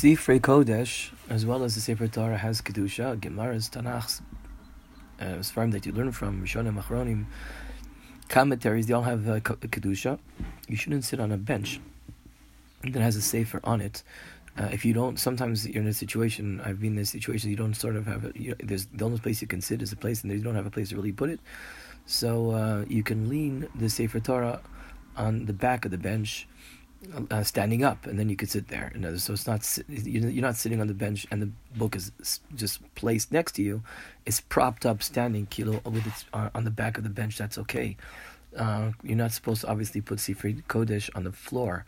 Sifrei Kodesh, as well as the Sefer Torah, has Kedusha, Gemara's, Tanakh's, uh, Sfarim that you learn from, Rishonim, Achronim, commentaries, they all have uh, Kedusha. You shouldn't sit on a bench that has a Sefer on it. Uh, if you don't, sometimes you're in a situation, I've been in a situation, you don't sort of have, a, you, there's the only place you can sit is a place, and you don't have a place to really put it. So uh, you can lean the Sefer Torah on the back of the bench, uh, standing up, and then you could sit there. You know, so it's not you're not sitting on the bench and the book is just placed next to you. It's propped up, standing kilo with its uh, on the back of the bench. That's okay. Uh, you're not supposed to obviously put Sifrei Kodesh on the floor.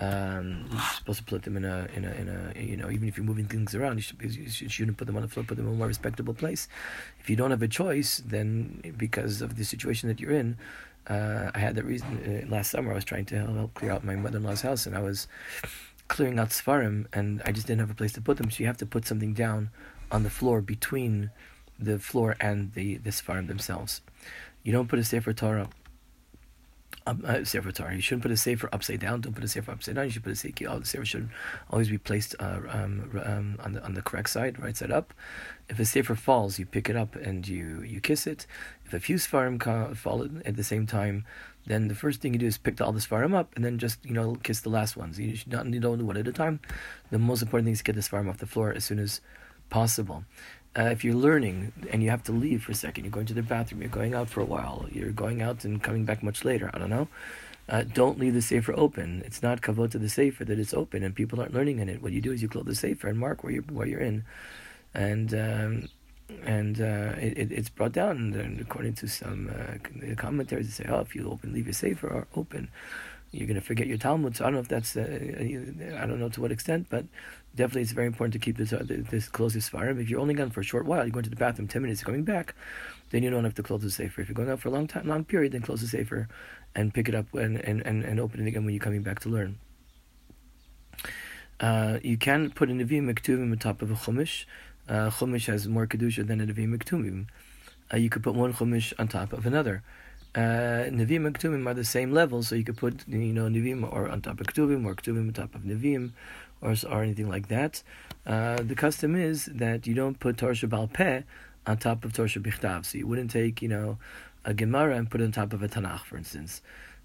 Um, you're supposed to put them in a in a in a you know even if you're moving things around, you, should, you shouldn't put them on the floor. Put them in a more respectable place. If you don't have a choice, then because of the situation that you're in, uh, I had that reason uh, last summer. I was trying to help clear out my mother-in-law's house, and I was clearing out sfarim, and I just didn't have a place to put them. So you have to put something down on the floor between the floor and the the sfarim themselves. You don't put a sefer Torah uh, sefer Torah. You shouldn't put a sefer upside down. Don't put a sefer upside down. You should put a sefer. Oh, the sefer should always be placed uh, um, um, on the on the correct side, right side up. If a sefer falls, you pick it up and you you kiss it. If a few sfarim fall at the same time, then the first thing you do is pick all the sfarim up and then just you know kiss the last ones. You should not you don't do one at a time. The most important thing is to get the sfarim off the floor as soon as possible uh, if you're learning and you have to leave for a second, you're going to the bathroom, you're going out for a while, you're going out and coming back much later, I don't know. Uh, don't leave the sefer open. It's not kavod to the sefer that it's open and people aren't learning in it. What you do is you close the sefer and mark where you're where you're in, and um, and uh, it, it's brought down. And according to some uh, commentaries, they say, oh, if you open, leave your sefer open, you're going to forget your Talmud. So I don't know if that's, uh, I don't know to what extent, but definitely it's very important to keep this uh, this close Sfarim. If you're only gone for a short while, you're going to the bathroom 10 minutes, coming back, then you don't have to close the Sefer. If you're going out for a long time, long period, then close the Sefer and pick it up and, and, and, and open it again when you're coming back to learn. Uh, you can put a Nevi'im Mektuvim on top of a Chumash. Uh, Chumash has more Kedusha than a Nevi'im Mektuvim. Uh, you could put one Chumash on top of another uh, and Ketuvim are the same level, so you could put you know Nevi'im or on top of Ketuvim or Ketuvim on top of Nevi'im or or anything like that. Uh, the custom is that you don't put Torah Shabal Peh on top of Torah Bichtav. So you wouldn't take you know a Gemara and put it on top of a Tanakh, for instance.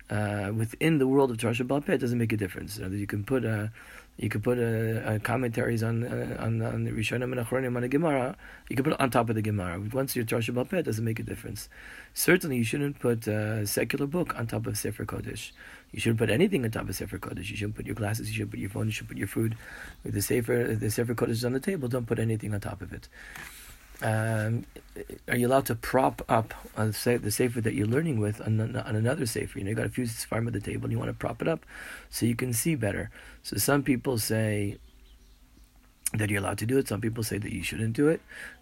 Uh, within the world of Torah Shabal it doesn't make a difference. You, know, you can put a you could put a, a commentaries on uh, on on the Rishonim and Achronim on a Gemara. You can put it on top of the Gemara. Once you're Torah Shabbat it doesn't make a difference. Certainly, you shouldn't put a secular book on top of Sefer Kodesh. You shouldn't put anything on top of Sefer Kodesh. You shouldn't put your glasses. You shouldn't put your phone. You should put your food. The Sefer the Sefer Kodesh is on the table, don't put anything on top of it. Um, are you allowed to prop up on the sefer that you're learning with on, on another sefer? You know, you got a few farm at the table and you want to prop it up so you can see better. So some people say that you're allowed to do it. Some people say that you shouldn't do it.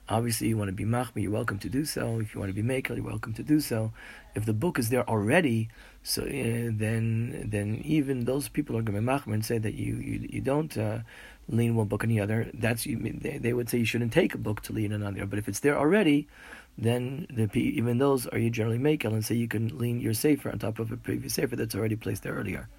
Obviously, you want to be machmi, you're welcome to do so. If you want to be makel, you're welcome to do so. If the book is there already, so uh, then then even those people are going to be machmi and say that you you, you don't. Uh, lean one book on the other. That's they, they would say you shouldn't take a book to lean on the other. But if it's there already, then the even those are you generally make and say you can lean your sefer on top of a previous sefer that's already placed there earlier.